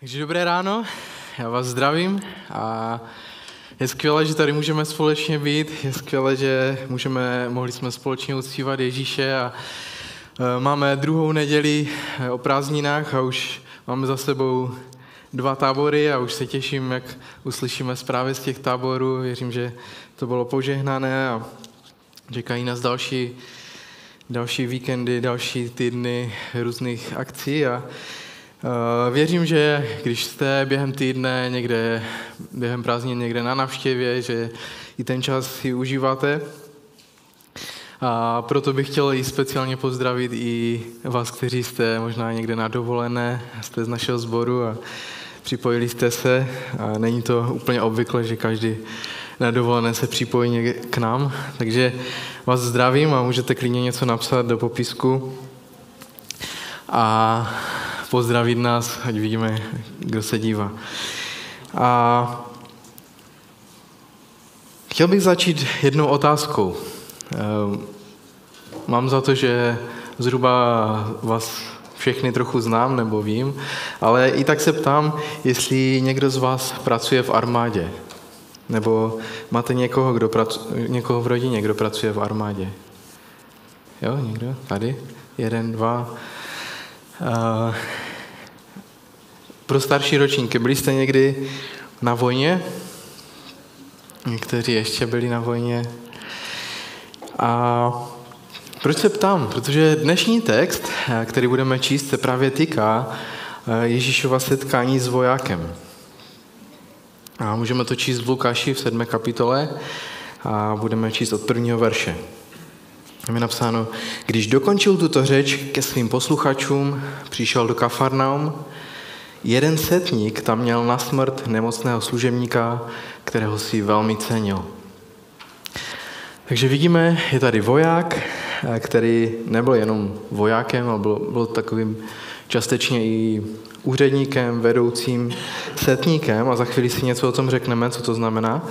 Takže dobré ráno, já vás zdravím a je skvělé, že tady můžeme společně být, je skvělé, že můžeme, mohli jsme společně uctívat Ježíše a e, máme druhou neděli e, o prázdninách a už máme za sebou dva tábory a už se těším, jak uslyšíme zprávy z těch táborů. Věřím, že to bylo požehnané a čekají nás další, další víkendy, další týdny různých akcí a věřím, že když jste během týdne někde, během prázdnin někde na navštěvě, že i ten čas si užíváte. A proto bych chtěl i speciálně pozdravit i vás, kteří jste možná někde na dovolené, jste z našeho sboru a připojili jste se. A není to úplně obvykle, že každý na dovolené se připojí k nám. Takže vás zdravím a můžete klidně něco napsat do popisku. A pozdravit nás, ať vidíme, kdo se dívá. A chtěl bych začít jednou otázkou. Ehm, mám za to, že zhruba vás všechny trochu znám nebo vím, ale i tak se ptám, jestli někdo z vás pracuje v armádě. Nebo máte někoho, kdo pracu, někoho v rodině, kdo pracuje v armádě. Jo, někdo? Tady? Jeden, dva. Pro starší ročníky, byli jste někdy na vojně? Někteří ještě byli na vojně. A proč se ptám? Protože dnešní text, který budeme číst, se právě týká eh, Ježíšova setkání s vojákem. A můžeme to číst v Lukáši v 7. kapitole a budeme číst od prvního verše. Tam je napsáno, když dokončil tuto řeč ke svým posluchačům, přišel do Kafarnaum, jeden setník tam měl na smrt nemocného služebníka, kterého si velmi cenil. Takže vidíme, je tady voják, který nebyl jenom vojákem, ale byl, byl takovým částečně i úředníkem, vedoucím, setníkem a za chvíli si něco o tom řekneme, co to znamená.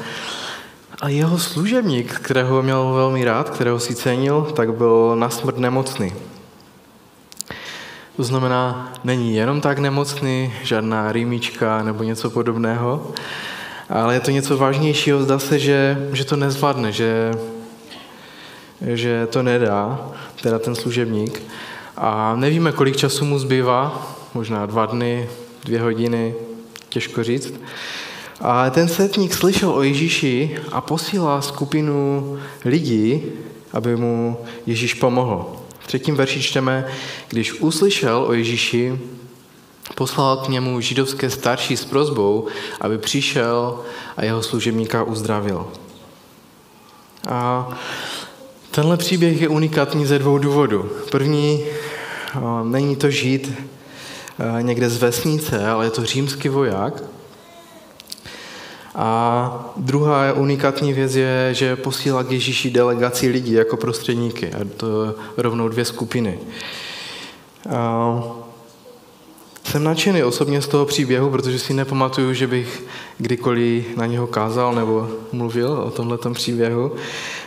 A jeho služebník, kterého měl velmi rád, kterého si cenil, tak byl na smrt nemocný. To znamená, není jenom tak nemocný, žádná rýmička nebo něco podobného, ale je to něco vážnějšího. Zdá se, že, že to nezvládne, že, že to nedá, teda ten služebník. A nevíme, kolik času mu zbývá, možná dva dny, dvě hodiny, těžko říct. A ten setník slyšel o Ježíši a posílá skupinu lidí, aby mu Ježíš pomohl. V třetím verši čteme, když uslyšel o Ježíši, poslal k němu židovské starší s prozbou, aby přišel a jeho služebníka uzdravil. A tenhle příběh je unikátní ze dvou důvodů. První, není to žít někde z vesnice, ale je to římský voják, a druhá unikátní věc je, že posílá k Ježíši delegaci lidí jako prostředníky. A to rovnou dvě skupiny. A jsem nadšený osobně z toho příběhu, protože si nepamatuju, že bych kdykoliv na něho kázal nebo mluvil o tomhle příběhu.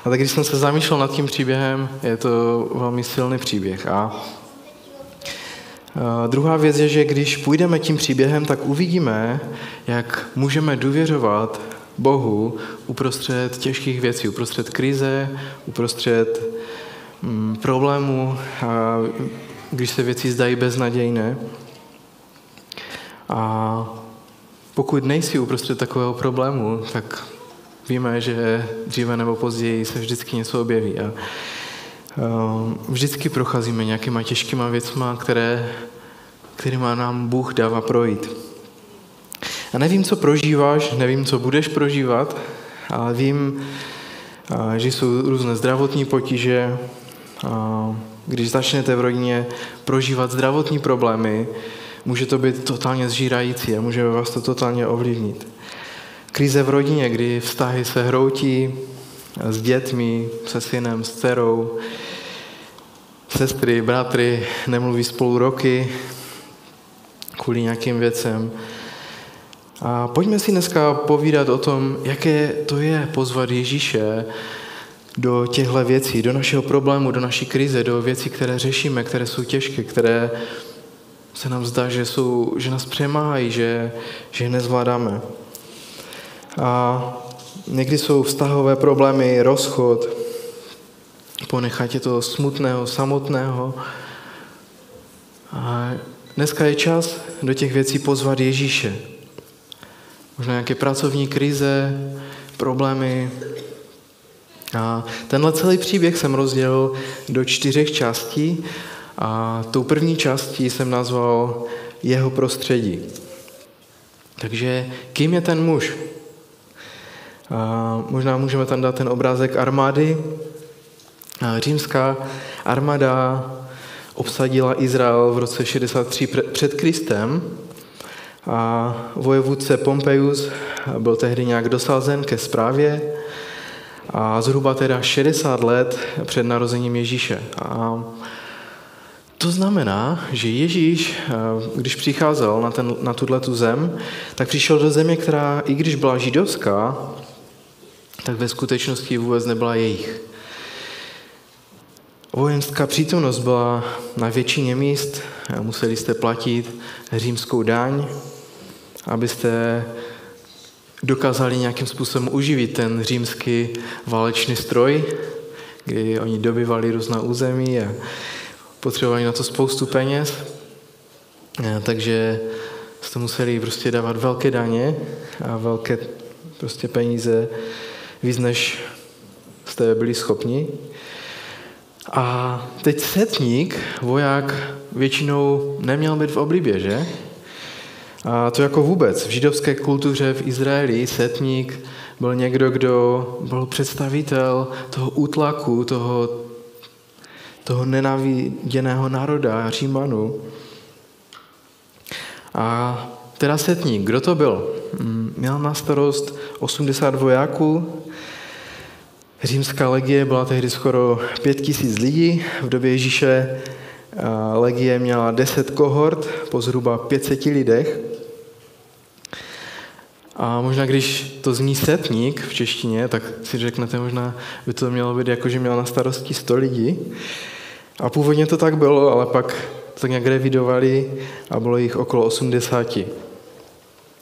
A tak když jsem se zamýšlel nad tím příběhem, je to velmi silný příběh. A Druhá věc je, že když půjdeme tím příběhem, tak uvidíme, jak můžeme důvěřovat Bohu uprostřed těžkých věcí, uprostřed krize, uprostřed mm, problémů, když se věci zdají beznadějné. A pokud nejsi uprostřed takového problému, tak víme, že dříve nebo později se vždycky něco objeví. A vždycky procházíme nějakýma těžkýma věcma, které, kterýma nám Bůh dává projít. A nevím, co prožíváš, nevím, co budeš prožívat, ale vím, že jsou různé zdravotní potíže. Když začnete v rodině prožívat zdravotní problémy, může to být totálně zžírající a může vás to totálně ovlivnit. Krize v rodině, kdy vztahy se hroutí s dětmi, se synem, s dcerou, sestry, bratry nemluví spolu roky kvůli nějakým věcem. A pojďme si dneska povídat o tom, jaké to je pozvat Ježíše do těchto věcí, do našeho problému, do naší krize, do věcí, které řešíme, které jsou těžké, které se nám zdá, že, jsou, že nás přemáhají, že, že je nezvládáme. A někdy jsou vztahové problémy, rozchod, ponechat je to smutného, samotného. A dneska je čas do těch věcí pozvat Ježíše. Možná nějaké pracovní krize, problémy. A tenhle celý příběh jsem rozdělil do čtyřech částí a tou první částí jsem nazval jeho prostředí. Takže kým je ten muž? A možná můžeme tam dát ten obrázek armády. A římská armáda obsadila Izrael v roce 63 před Kristem a vojevůdce Pompejus byl tehdy nějak dosazen ke zprávě a zhruba teda 60 let před narozením Ježíše. A to znamená, že Ježíš, eh, když přicházel na, ten, na tuto zem, tak přišel do země, která, i když byla židovská, tak ve skutečnosti vůbec nebyla jejich. Vojenská přítomnost byla na většině míst, museli jste platit římskou daň, abyste dokázali nějakým způsobem uživit ten římský válečný stroj, kdy oni dobyvali různá území a potřebovali na to spoustu peněz, takže jste museli prostě dávat velké daně a velké prostě peníze, víc než jste byli schopni. A teď setník, voják, většinou neměl být v oblibě, že? A to jako vůbec. V židovské kultuře v Izraeli setník byl někdo, kdo byl představitel toho útlaku, toho, toho nenáviděného národa, Římanů. A teda setník, kdo to byl? Mm, měl na starost 80 vojáků, Římská legie byla tehdy skoro pět tisíc lidí. V době Ježíše legie měla deset kohort po zhruba 500 lidech. A možná, když to zní setník v češtině, tak si řeknete, možná by to mělo být jako, že měl na starosti 100 lidí. A původně to tak bylo, ale pak to nějak revidovali a bylo jich okolo 80.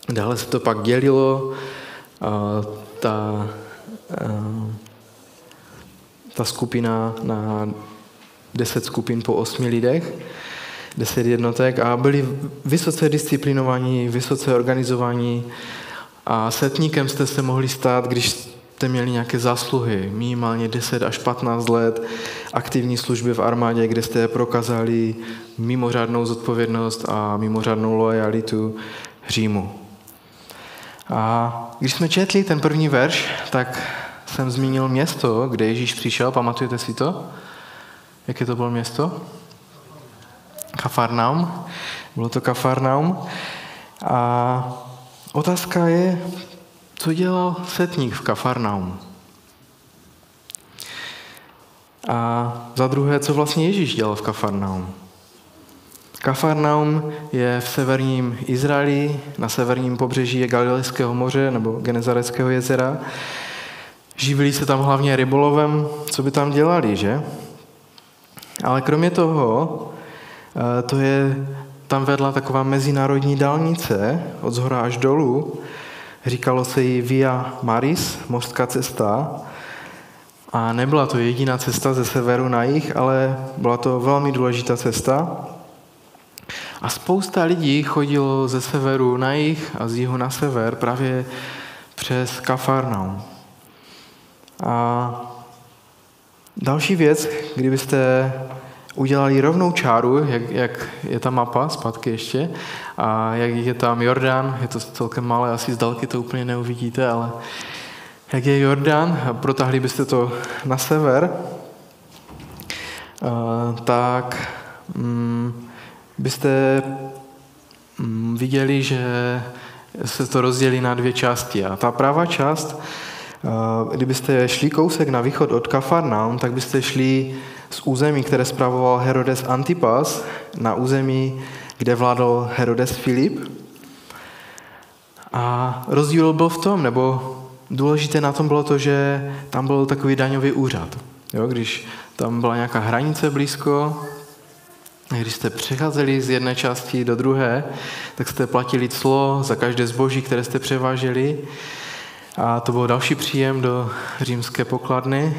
Dále se to pak dělilo. A ta, a ta skupina na deset skupin po osmi lidech, deset jednotek a byli vysoce disciplinovaní, vysoce organizovaní a setníkem jste se mohli stát, když jste měli nějaké zásluhy, minimálně 10 až 15 let aktivní služby v armádě, kde jste prokázali mimořádnou zodpovědnost a mimořádnou lojalitu Římu. A když jsme četli ten první verš, tak jsem zmínil město, kde Ježíš přišel, pamatujete si to? Jaké to bylo město? Kafarnaum. Bylo to Kafarnaum. A otázka je, co dělal setník v Kafarnaum? A za druhé, co vlastně Ježíš dělal v Kafarnaum? Kafarnaum je v severním Izraeli, na severním pobřeží Galilejského moře nebo Genezareckého jezera Živili se tam hlavně rybolovem, co by tam dělali, že? Ale kromě toho, eh, to je, tam vedla taková mezinárodní dálnice od zhora až dolů. Říkalo se jí Via Maris, mořská cesta. A nebyla to jediná cesta ze severu na jih, ale byla to velmi důležitá cesta. A spousta lidí chodilo ze severu na jih a z jihu na sever právě přes Kafarnaum. A další věc, kdybyste udělali rovnou čáru, jak, jak je ta mapa, zpátky ještě, a jak je tam Jordán, je to celkem malé, asi z dálky to úplně neuvidíte, ale jak je Jordán, protahli byste to na sever, tak mm, byste mm, viděli, že se to rozdělí na dvě části. A ta pravá část Kdybyste šli kousek na východ od Kafarnaum, tak byste šli z území, které spravoval Herodes Antipas, na území, kde vládl Herodes Filip. A rozdíl byl v tom, nebo důležité na tom bylo to, že tam byl takový daňový úřad. Jo, když tam byla nějaká hranice blízko, Když jste přecházeli z jedné části do druhé, tak jste platili clo za každé zboží, které jste převáželi. A to byl další příjem do římské pokladny.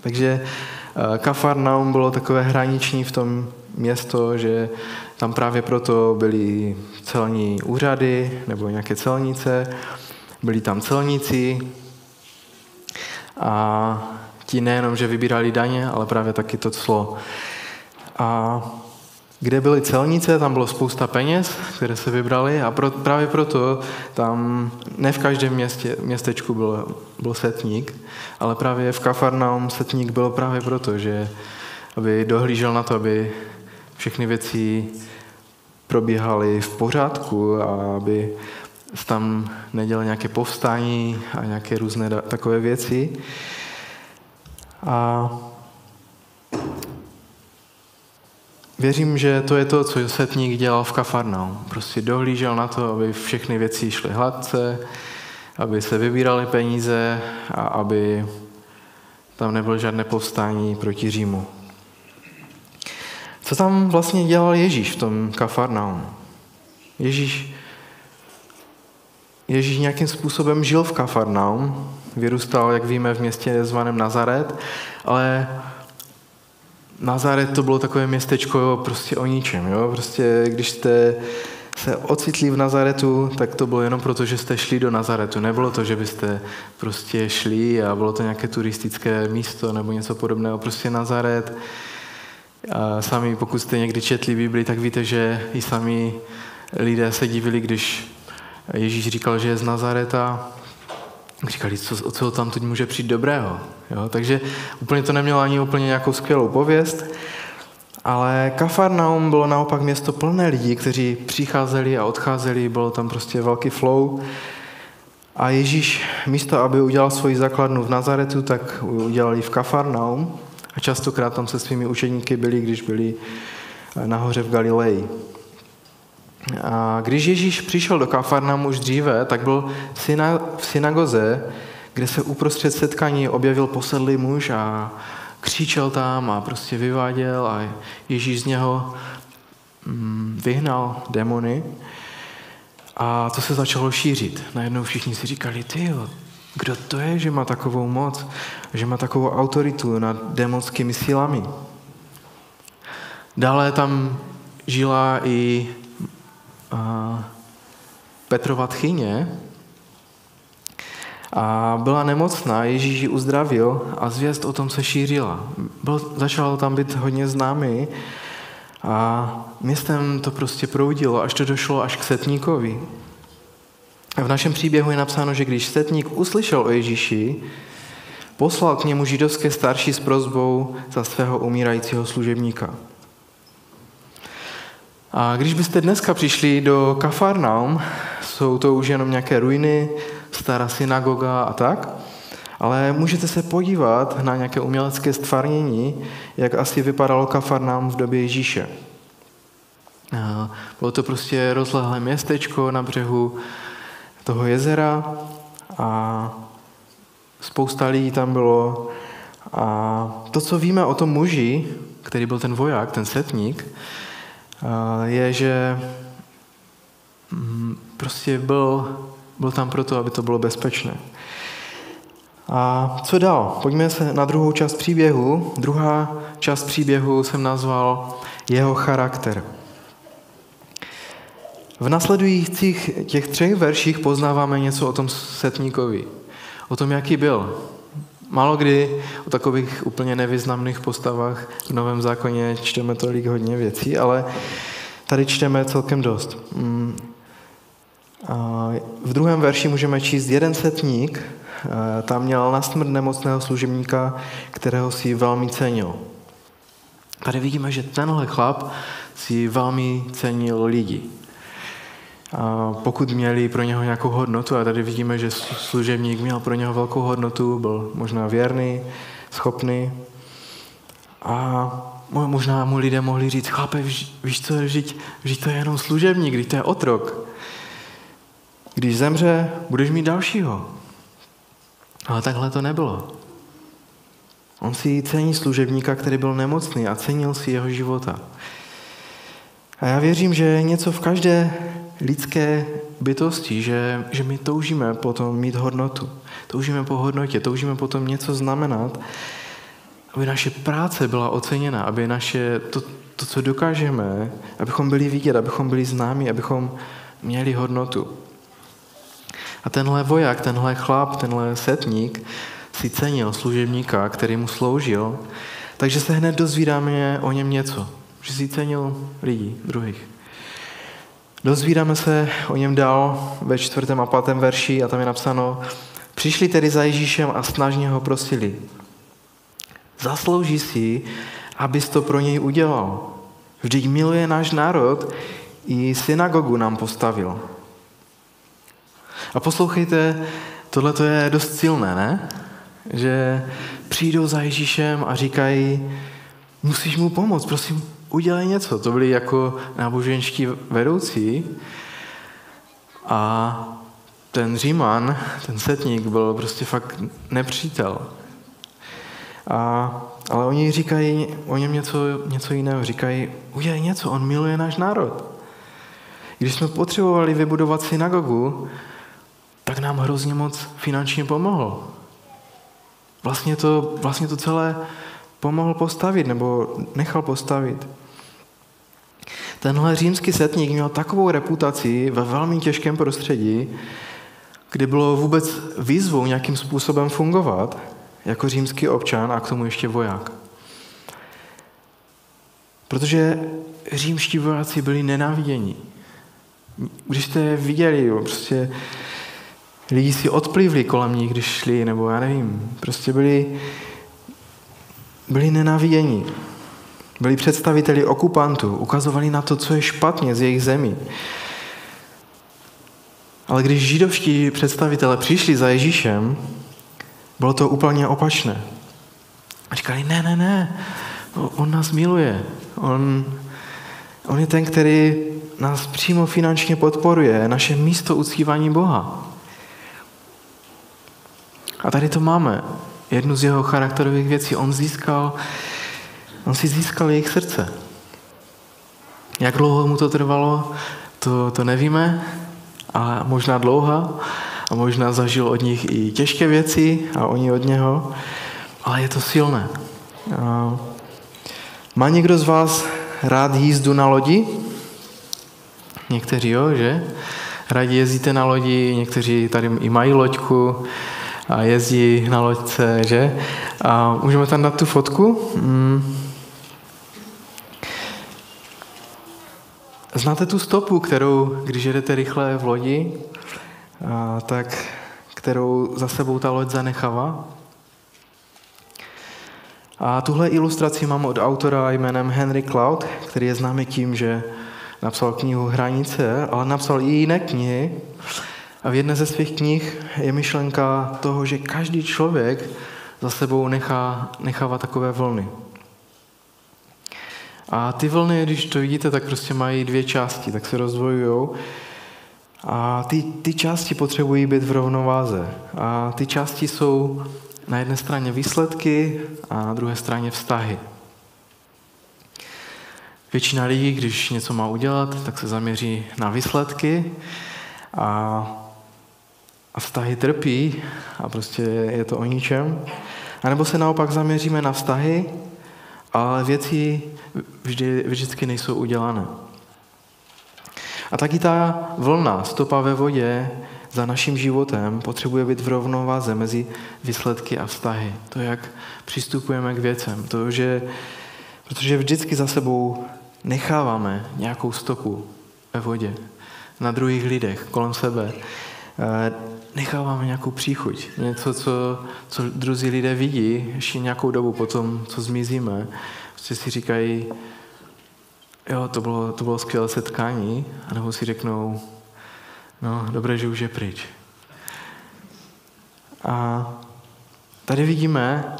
Takže eh, Kafarnaum bylo takové hraniční v tom město, že tam právě proto byly celní úřady nebo nějaké celnice, byli tam celníci a ti nejenom, že vybírali daně, ale právě taky to clo. A kde byly celnice, tam bylo spousta peněz, které se vybrali a pro, právě proto tam ne v každém městě, městečku byl, byl setník, ale právě v Kafarnaum setník byl právě proto, že aby dohlížel na to, aby všechny věci probíhaly v pořádku a aby tam nedělal nějaké povstání a nějaké různé takové věci. A Věřím, že to je to, co setník dělal v Kafarnaum. Prostě dohlížel na to, aby všechny věci šly hladce, aby se vybíraly peníze a aby tam nebylo žádné povstání proti Římu. Co tam vlastně dělal Ježíš v tom Kafarnaum? Ježíš, Ježíš nějakým způsobem žil v Kafarnaum, vyrůstal, jak víme, v městě zvaném Nazaret, ale Nazaret to bylo takové městečko prostě o ničem. Jo? Prostě když jste se ocitli v Nazaretu, tak to bylo jenom proto, že jste šli do Nazaretu. Nebylo to, že byste prostě šli a bylo to nějaké turistické místo nebo něco podobného. Prostě Nazaret. A sami, pokud jste někdy četli Bibli, tak víte, že i sami lidé se divili, když Ježíš říkal, že je z Nazareta říkali, co, co tam teď může přijít dobrého. Jo? Takže úplně to nemělo ani úplně nějakou skvělou pověst, ale Kafarnaum bylo naopak město plné lidí, kteří přicházeli a odcházeli, bylo tam prostě velký flow. A Ježíš místo, aby udělal svoji základnu v Nazaretu, tak udělali v Kafarnaum. A častokrát tam se svými učeníky byli, když byli nahoře v Galileji. A když Ježíš přišel do Kafarnaum už dříve, tak byl v synagoze, kde se uprostřed setkání objevil posedlý muž a křičel tam a prostě vyváděl a Ježíš z něho mm, vyhnal démony. A to se začalo šířit. Najednou všichni si říkali, ty kdo to je, že má takovou moc, že má takovou autoritu nad démonskými silami. Dále tam žila i Petrova tchyně a byla nemocná, Ježíš ji uzdravil a zvěst o tom se šířila. Byl, začalo tam být hodně známý a městem to prostě proudilo, až to došlo až k setníkovi. V našem příběhu je napsáno, že když setník uslyšel o Ježíši, poslal k němu židovské starší s prozbou za svého umírajícího služebníka. A když byste dneska přišli do Kafarnaum, jsou to už jenom nějaké ruiny, stará synagoga a tak, ale můžete se podívat na nějaké umělecké stvárnění, jak asi vypadalo Kafarnaum v době Ježíše. Bylo to prostě rozlehlé městečko na břehu toho jezera a spousta lidí tam bylo. A to, co víme o tom muži, který byl ten voják, ten setník, je, že mm, prostě byl, byl tam proto, aby to bylo bezpečné. A co dál? Pojďme se na druhou část příběhu. Druhá část příběhu jsem nazval jeho charakter. V nasledujících těch třech verších poznáváme něco o tom setníkovi. O tom, jaký byl. Málo kdy o takových úplně nevýznamných postavách v Novém zákoně čteme tolik hodně věcí, ale tady čteme celkem dost. Mm. V druhém verši můžeme číst jeden setník, tam měl na smrt nemocného služebníka, kterého si velmi cenil. Tady vidíme, že tenhle chlap si velmi cenil lidi. A pokud měli pro něho nějakou hodnotu, a tady vidíme, že služebník měl pro něho velkou hodnotu, byl možná věrný, schopný. A možná mu lidé mohli říct, chlape, víš co, žít, žít to je jenom služebník, když to je otrok. Když zemře, budeš mít dalšího. Ale takhle to nebylo. On si cení služebníka, který byl nemocný a cenil si jeho života. A já věřím, že něco v každé lidské bytosti, že, že my toužíme potom mít hodnotu. Toužíme po hodnotě, toužíme potom něco znamenat, aby naše práce byla oceněna, aby naše, to, to, co dokážeme, abychom byli vidět, abychom byli známi, abychom měli hodnotu. A tenhle voják, tenhle chlap, tenhle setník si cenil služebníka, který mu sloužil, takže se hned dozvídáme o něm něco, že si cenil lidí druhých. Dozvídáme se o něm dál ve čtvrtém a pátém verši a tam je napsáno, přišli tedy za Ježíšem a snažně ho prosili. Zaslouží si, abys to pro něj udělal. Vždyť miluje náš národ, i synagogu nám postavil. A poslouchejte, tohle to je dost silné, ne? Že přijdou za Ježíšem a říkají, musíš mu pomoct, prosím, udělej něco. To byli jako náboženští vedoucí. A ten Říman, ten setník, byl prostě fakt nepřítel. A, ale oni říkají o něm něco, něco jiného. Říkají, udělej něco, on miluje náš národ. Když jsme potřebovali vybudovat synagogu, tak nám hrozně moc finančně pomohl. Vlastně to, vlastně to celé pomohl postavit, nebo nechal postavit. Tenhle římský setník měl takovou reputaci ve velmi těžkém prostředí, kdy bylo vůbec výzvou nějakým způsobem fungovat jako římský občan a k tomu ještě voják. Protože římští vojáci byli nenáviděni. Když jste je viděli, jo, prostě lidi si odplivli kolem nich, když šli, nebo já nevím, prostě byli, byli nenáviděni. Byli představiteli okupantů, ukazovali na to, co je špatně z jejich zemí. Ale když židovští představitelé přišli za Ježíšem, bylo to úplně opačné. A říkali, ne, ne, ne, on nás miluje. On, on je ten, který nás přímo finančně podporuje, naše místo uctívání Boha. A tady to máme. Jednu z jeho charakterových věcí. On získal, on si získal jejich srdce. Jak dlouho mu to trvalo, to, to nevíme, a možná dlouho, a možná zažil od nich i těžké věci a oni od něho, ale je to silné. A má někdo z vás rád jízdu na lodi? Někteří jo, že? Rádi jezdíte na lodi, někteří tady i mají loďku a jezdí na loďce, že? A můžeme tam dát tu fotku? Hmm. Znáte tu stopu, kterou, když jedete rychle v lodi, a, tak kterou za sebou ta loď zanechává? A tuhle ilustraci mám od autora jménem Henry Cloud, který je známý tím, že napsal knihu Hranice, ale napsal i jiné knihy. A v jedné ze svých knih je myšlenka toho, že každý člověk za sebou nechá, nechává takové vlny. A ty vlny, když to vidíte, tak prostě mají dvě části, tak se rozdvojují. A ty, ty části potřebují být v rovnováze. A ty části jsou na jedné straně výsledky a na druhé straně vztahy. Většina lidí, když něco má udělat, tak se zaměří na výsledky a, a vztahy trpí a prostě je to o ničem. A nebo se naopak zaměříme na vztahy, ale věci vždy, vždycky nejsou udělané. A taky ta vlna, stopa ve vodě za naším životem potřebuje být v rovnováze mezi výsledky a vztahy. To, jak přistupujeme k věcem. To, že, protože vždycky za sebou necháváme nějakou stopu ve vodě, na druhých lidech, kolem sebe. Necháváme nějakou příchuť, něco, co, co druzí lidé vidí ještě nějakou dobu potom, co zmizíme. Prostě si říkají, jo, to bylo, to bylo skvělé setkání, anebo si řeknou, no, dobré, že už je pryč. A tady vidíme,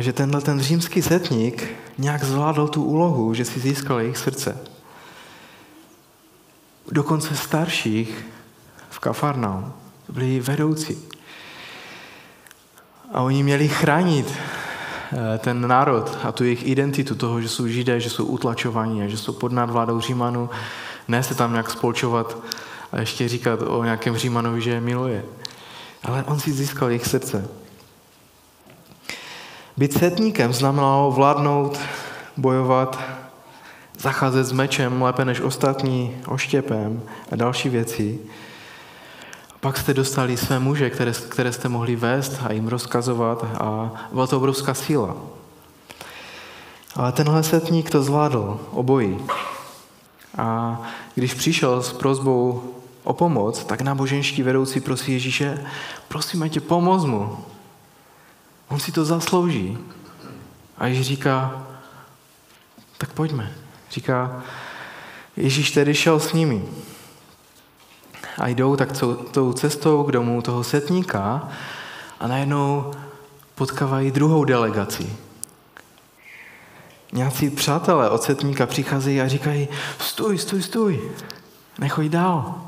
že tenhle ten římský setník nějak zvládl tu úlohu, že si získal jejich srdce. Dokonce starších v Kafarnaum. To byli vedoucí. A oni měli chránit eh, ten národ a tu jejich identitu toho, že jsou židé, že jsou utlačovaní a že jsou pod nadvládou Římanů, ne se tam nějak spolčovat a ještě říkat o nějakém Římanovi, že je miluje. Ale on si získal jejich srdce. Být setníkem znamenalo vládnout, bojovat, zacházet s mečem lépe než ostatní, oštěpem a další věci. Pak jste dostali své muže, které, které jste mohli vést a jim rozkazovat a byla to obrovská síla. Ale tenhle setník to zvládl, obojí. A když přišel s prozbou o pomoc, tak náboženští vedoucí prosí Ježíše, prosíme tě, pomoz mu. On si to zaslouží. A Ježíš říká, tak pojďme. Říká, Ježíš tedy šel s nimi. A jdou tak tou cestou k domu toho setníka a najednou potkávají druhou delegaci. Nějací přátelé od setníka přicházejí a říkají, stůj, stůj, stůj, nechoď dál.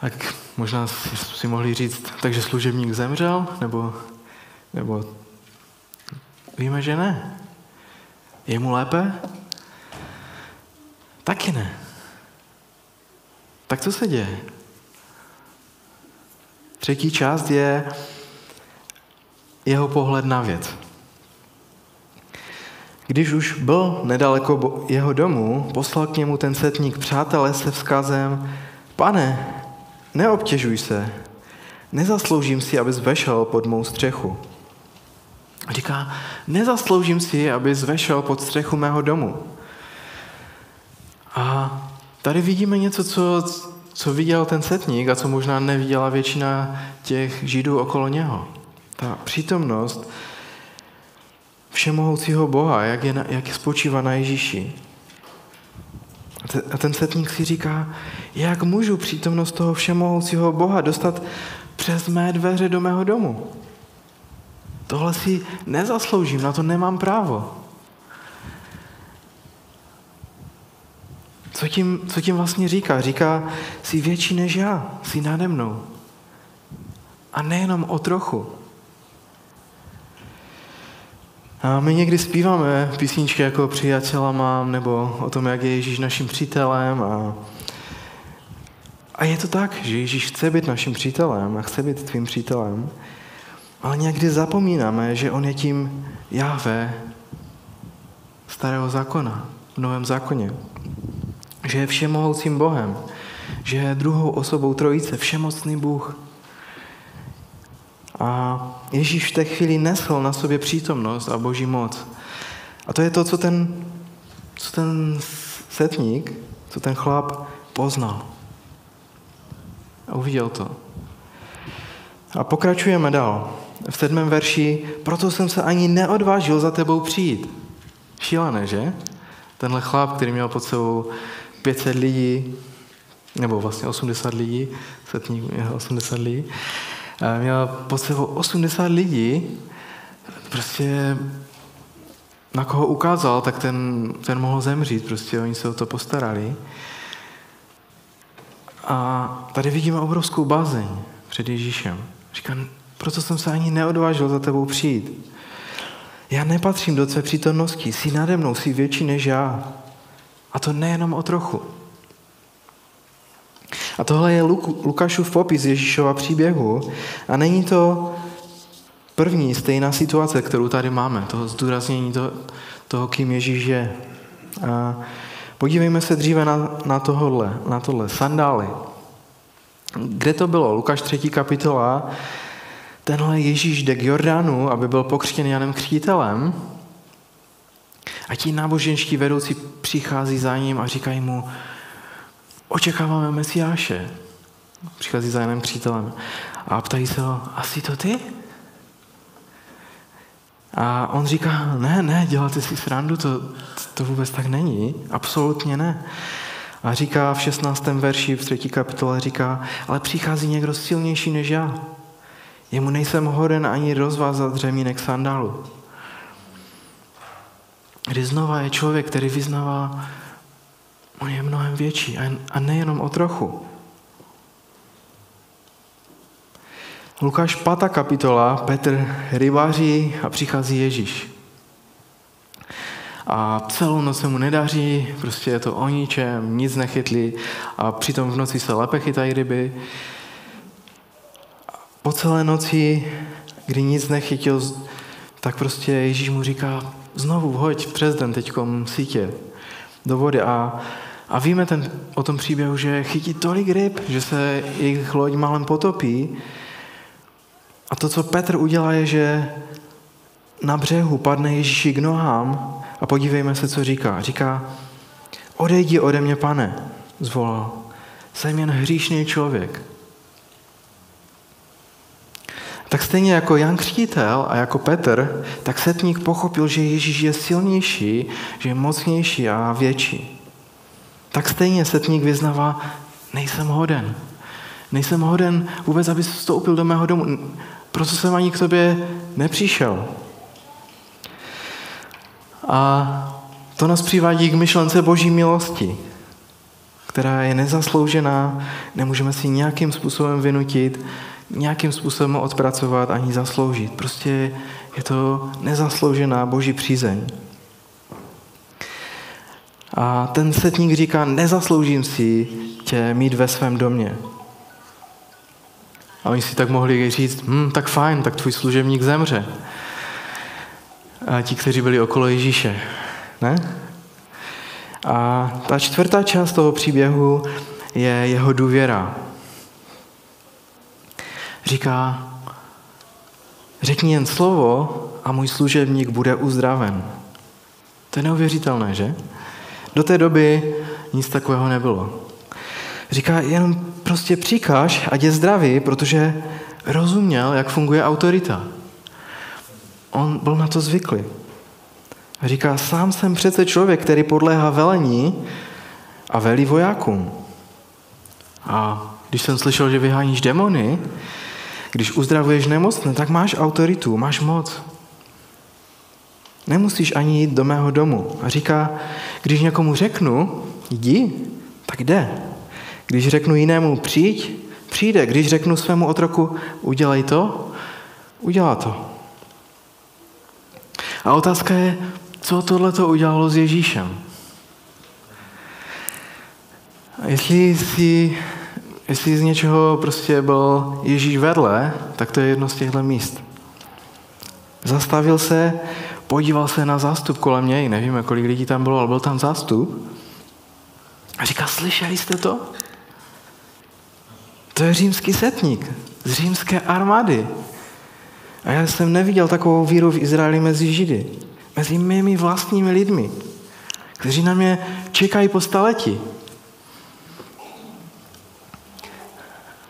Tak možná si mohli říct, takže služebník zemřel, nebo, nebo víme, že ne. Je mu lépe? Taky ne. Tak co se děje? Třetí část je jeho pohled na věc. Když už byl nedaleko jeho domu, poslal k němu ten setník přátelé se vzkazem, pane, neobtěžuj se, nezasloužím si, abys vešel pod mou střechu. A říká, nezasloužím si, abys vešel pod střechu mého domu. A tady vidíme něco, co, co viděl ten setník a co možná neviděla většina těch židů okolo něho. Ta přítomnost všemohoucího Boha, jak, je, jak spočívá na Ježíši. A ten setník si říká, jak můžu přítomnost toho všemohoucího Boha dostat přes mé dveře do mého domu? Tohle si nezasloužím, na to nemám právo. Co tím, co tím vlastně říká? Říká, jsi větší než já, jsi nade mnou. A nejenom o trochu. A my někdy zpíváme písničky jako Přijatela mám, nebo o tom, jak je Ježíš naším přítelem. A, a je to tak, že Ježíš chce být naším přítelem a chce být tvým přítelem. Ale někdy zapomínáme, že on je tím Jáve starého zákona, v novém zákoně. Že je všemohoucím Bohem, že je druhou osobou trojice, všemocný Bůh. A Ježíš v té chvíli nesl na sobě přítomnost a boží moc. A to je to, co ten, co ten setník, co ten chlap poznal. A uviděl to. A pokračujeme dál v sedmém verši, proto jsem se ani neodvážil za tebou přijít. Šílené, že? Tenhle chlap, který měl pod sebou 500 lidí, nebo vlastně 80 lidí, setník měl 80 lidí, měl pod sebou 80 lidí, prostě na koho ukázal, tak ten, ten mohl zemřít, prostě oni se o to postarali. A tady vidíme obrovskou bázeň před Ježíšem. Říká, proto jsem se ani neodvážil za tebou přijít. Já nepatřím do tvé přítomnosti, jsi nade mnou, jsi větší než já. A to nejenom o trochu. A tohle je Luk- Lukášův popis Ježíšova příběhu. A není to první stejná situace, kterou tady máme, toho zdůraznění toho, toho kým Ježíš je. A podívejme se dříve na, na, tohle, na tohle. Sandály. Kde to bylo? Lukáš 3. kapitola, tenhle Ježíš jde k Jordánu, aby byl pokřtěn Janem Křtitelem a ti náboženští vedoucí přichází za ním a říkají mu, očekáváme Mesiáše. Přichází za Janem Křtitelem a ptají se ho, asi to ty? A on říká, ne, ne, děláte si srandu, to, to vůbec tak není, absolutně ne. A říká v 16. verši v 3. kapitole, říká, ale přichází někdo silnější než já. Jemu nejsem hoden ani rozvázat řemínek sandálu. Kdy znova je člověk, který vyznává, on je mnohem větší a nejenom o trochu. Lukáš 5. kapitola, Petr rybáří a přichází Ježíš. A celou noc se mu nedaří, prostě je to o ničem, nic nechytli a přitom v noci se lépe chytají ryby. Po celé noci, kdy nic nechytil, tak prostě Ježíš mu říká, znovu hoď přes den teďkom sítě do vody a, a víme ten, o tom příběhu, že chytí tolik ryb, že se jejich loď málem potopí. A to, co Petr udělá, je, že na břehu padne Ježíši k nohám a podívejme se, co říká. Říká, odejdi ode mě, pane, zvolal. Jsem jen hříšný člověk. Tak stejně jako Jan Křtitel a jako Petr, tak setník pochopil, že Ježíš je silnější, že je mocnější a větší. Tak stejně setník vyznává, nejsem hoden. Nejsem hoden vůbec, aby vstoupil do mého domu. Proto jsem ani k tobě nepřišel. A to nás přivádí k myšlence boží milosti, která je nezasloužená, nemůžeme si nějakým způsobem vynutit, nějakým způsobem odpracovat ani zasloužit. Prostě je to nezasloužená boží přízeň. A ten setník říká, nezasloužím si tě mít ve svém domě. A oni si tak mohli říct, hm, tak fajn, tak tvůj služebník zemře. A ti, kteří byli okolo Ježíše. Ne? A ta čtvrtá část toho příběhu je jeho důvěra. Říká, řekni jen slovo a můj služebník bude uzdraven. To je neuvěřitelné, že? Do té doby nic takového nebylo. Říká, jenom prostě přikáž, ať je zdravý, protože rozuměl, jak funguje autorita. On byl na to zvyklý. A říká, sám jsem přece člověk, který podléhá velení a velí vojákům. A když jsem slyšel, že vyháníš demony, když uzdravuješ nemocné, tak máš autoritu, máš moc. Nemusíš ani jít do mého domu. A říká, když někomu řeknu, jdi, tak jde. Když řeknu jinému, přijď, přijde. Když řeknu svému otroku, udělej to, udělá to. A otázka je, co tohle to udělalo s Ježíšem? A jestli si jestli z něčeho prostě byl Ježíš vedle, tak to je jedno z těchto míst. Zastavil se, podíval se na zástup kolem něj, nevíme, kolik lidí tam bylo, ale byl tam zástup. A říká, slyšeli jste to? To je římský setník z římské armády. A já jsem neviděl takovou víru v Izraeli mezi Židy, mezi mými vlastními lidmi, kteří na mě čekají po staletí.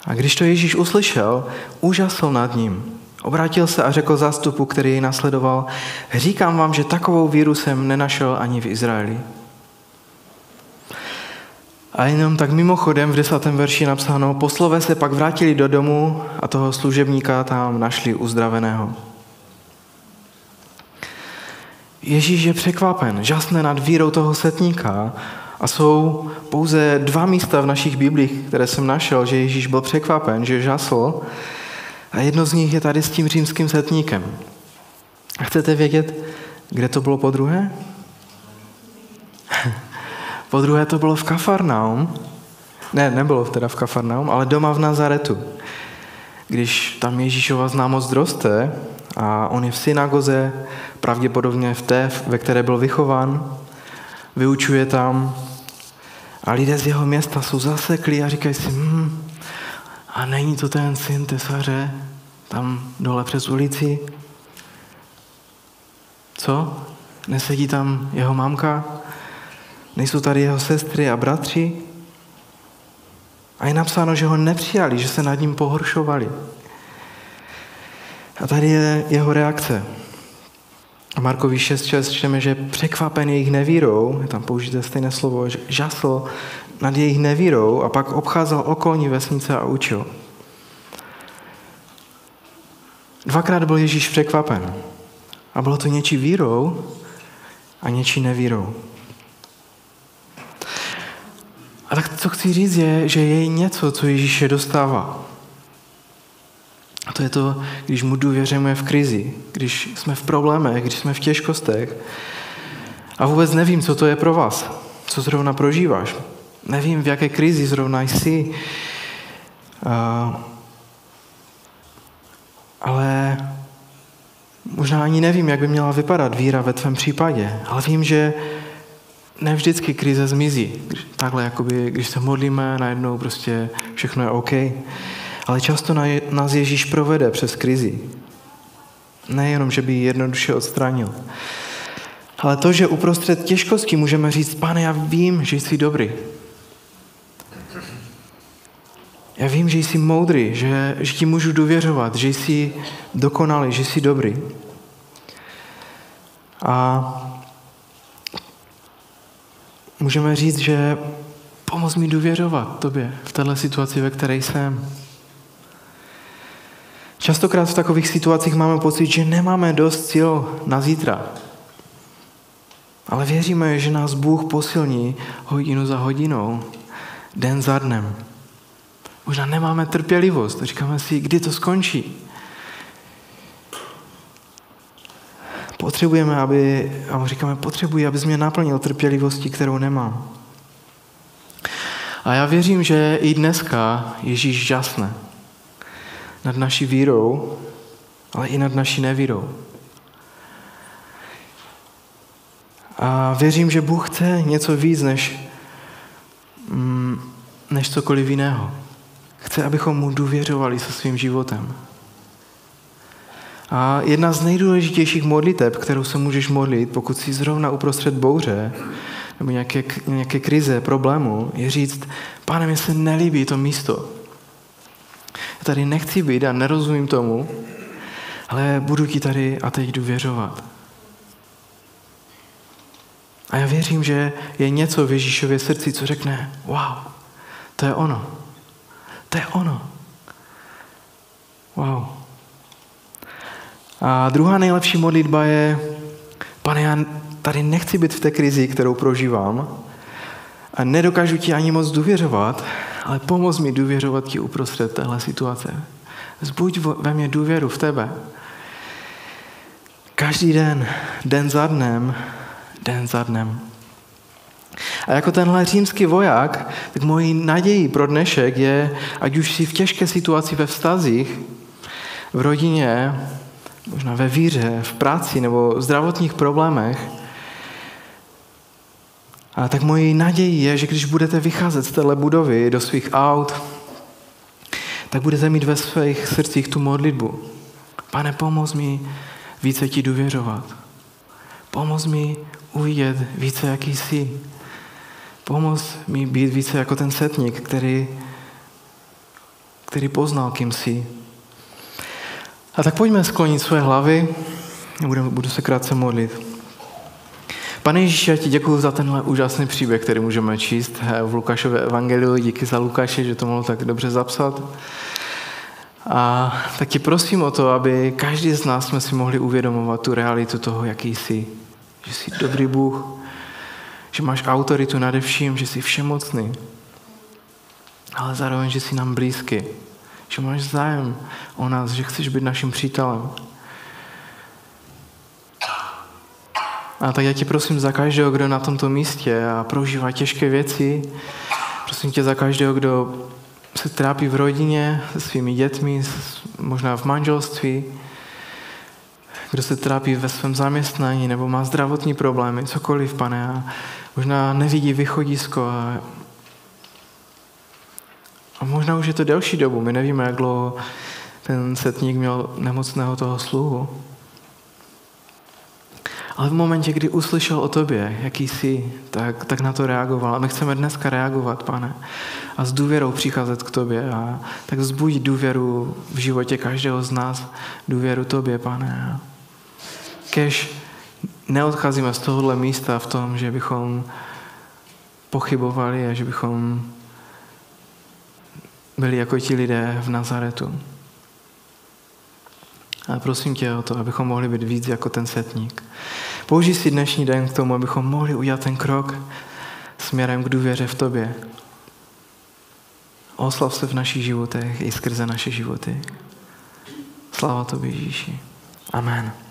A když to Ježíš uslyšel, úžasl nad ním. Obrátil se a řekl zástupu, který jej nasledoval, říkám vám, že takovou víru jsem nenašel ani v Izraeli. A jenom tak mimochodem v desátém verši napsáno, poslové se pak vrátili do domu a toho služebníka tam našli uzdraveného. Ježíš je překvapen, žasne nad vírou toho setníka a jsou pouze dva místa v našich biblích, které jsem našel, že Ježíš byl překvapen, že žasl. A jedno z nich je tady s tím římským setníkem. A chcete vědět, kde to bylo po druhé? po druhé to bylo v Kafarnaum. Ne, nebylo teda v Kafarnaum, ale doma v Nazaretu. Když tam Ježíšova známost roste a on je v synagoze, pravděpodobně v té, ve které byl vychován, vyučuje tam a lidé z jeho města jsou zaseklí a říkají si, hm, a není to ten syn tesaře tam dole přes ulici? Co? Nesedí tam jeho mamka? Nejsou tady jeho sestry a bratři? A je napsáno, že ho nepřijali, že se nad ním pohoršovali. A tady je jeho reakce. A Markovi 6.6 čteme, že překvapen jejich nevírou, je tam použité stejné slovo, žasl nad jejich nevírou a pak obcházel okolní vesnice a učil. Dvakrát byl Ježíš překvapen. A bylo to něčí vírou a něčí nevírou. A tak co chci říct je, že je něco, co Ježíše dostává. To je to, když mu důvěřujeme v krizi, když jsme v problémech, když jsme v těžkostech. A vůbec nevím, co to je pro vás, co zrovna prožíváš. Nevím, v jaké krizi zrovna jsi. Uh, ale možná ani nevím, jak by měla vypadat víra ve tvém případě, ale vím, že ne vždycky krize zmizí. Takhle, jakoby, když se modlíme, najednou prostě všechno je OK. Ale často nás Ježíš provede přes krizi. Nejenom, že by ji jednoduše odstranil. Ale to, že uprostřed těžkosti můžeme říct, pane, já vím, že jsi dobrý. Já vím, že jsi moudrý, že, že ti můžu důvěřovat, že jsi dokonalý, že jsi dobrý. A můžeme říct, že pomoz mi důvěřovat tobě v této situaci, ve které jsem. Častokrát v takových situacích máme pocit, že nemáme dost sil na zítra. Ale věříme, že nás Bůh posilní hodinu za hodinou, den za dnem. Možná nemáme trpělivost. Říkáme si, kdy to skončí. Potřebujeme, aby, a říkáme, potřebuji, abys mě naplnil trpělivosti, kterou nemám. A já věřím, že i dneska Ježíš žasne nad naší vírou, ale i nad naší nevírou. A věřím, že Bůh chce něco víc než, mm, než cokoliv jiného. Chce, abychom mu důvěřovali se svým životem. A jedna z nejdůležitějších modliteb, kterou se můžeš modlit, pokud jsi zrovna uprostřed bouře nebo nějaké, nějaké krize, problému, je říct, pane, mi se nelíbí to místo. Tady nechci být a nerozumím tomu, ale budu ti tady a teď důvěřovat. A já věřím, že je něco v Ježíšově srdci, co řekne, wow, to je ono. To je ono. Wow. A druhá nejlepší modlitba je, pane, já tady nechci být v té krizi, kterou prožívám a nedokážu ti ani moc důvěřovat, ale pomoz mi důvěřovat ti uprostřed téhle situace. Zbuď ve mně důvěru v tebe. Každý den, den za dnem, den za dnem. A jako tenhle římský voják, tak mojí naději pro dnešek je, ať už si v těžké situaci ve vztazích, v rodině, možná ve víře, v práci nebo v zdravotních problémech, a tak mojí naději je, že když budete vycházet z téhle budovy do svých aut, tak budete mít ve svých srdcích tu modlitbu. Pane, pomoz mi více ti důvěřovat. Pomoz mi uvidět více, jaký jsi. Pomoz mi být více jako ten setník, který, který poznal, kým jsi. A tak pojďme sklonit své hlavy a budu, budu se krátce modlit. Pane Ježíši, já ti děkuji za tenhle úžasný příběh, který můžeme číst v Lukášově evangeliu. Díky za Lukáše, že to mohl tak dobře zapsat. A tak ti prosím o to, aby každý z nás jsme si mohli uvědomovat tu realitu toho, jaký jsi. Že jsi dobrý Bůh, že máš autoritu nade vším, že jsi všemocný, ale zároveň, že jsi nám blízky, že máš zájem o nás, že chceš být naším přítelem. A tak já tě prosím za každého, kdo na tomto místě a prožívá těžké věci, prosím tě za každého, kdo se trápí v rodině se svými dětmi, možná v manželství, kdo se trápí ve svém zaměstnání nebo má zdravotní problémy, cokoliv, pane, a možná nevidí východisko a, a možná už je to delší dobu, my nevíme, jak dlouho ten setník měl nemocného toho sluhu. Ale v momentě, kdy uslyšel o tobě, jaký jsi, tak, tak na to reagoval. A my chceme dneska reagovat, pane, a s důvěrou přicházet k tobě. A tak vzbudit důvěru v životě každého z nás, důvěru tobě, pane. Kež neodcházíme z tohohle místa v tom, že bychom pochybovali a že bychom byli jako ti lidé v Nazaretu. A prosím tě o to, abychom mohli být víc jako ten setník. Použij si dnešní den k tomu, abychom mohli udělat ten krok směrem k důvěře v tobě. Oslav se v našich životech i skrze naše životy. Sláva tobě Ježíši. Amen.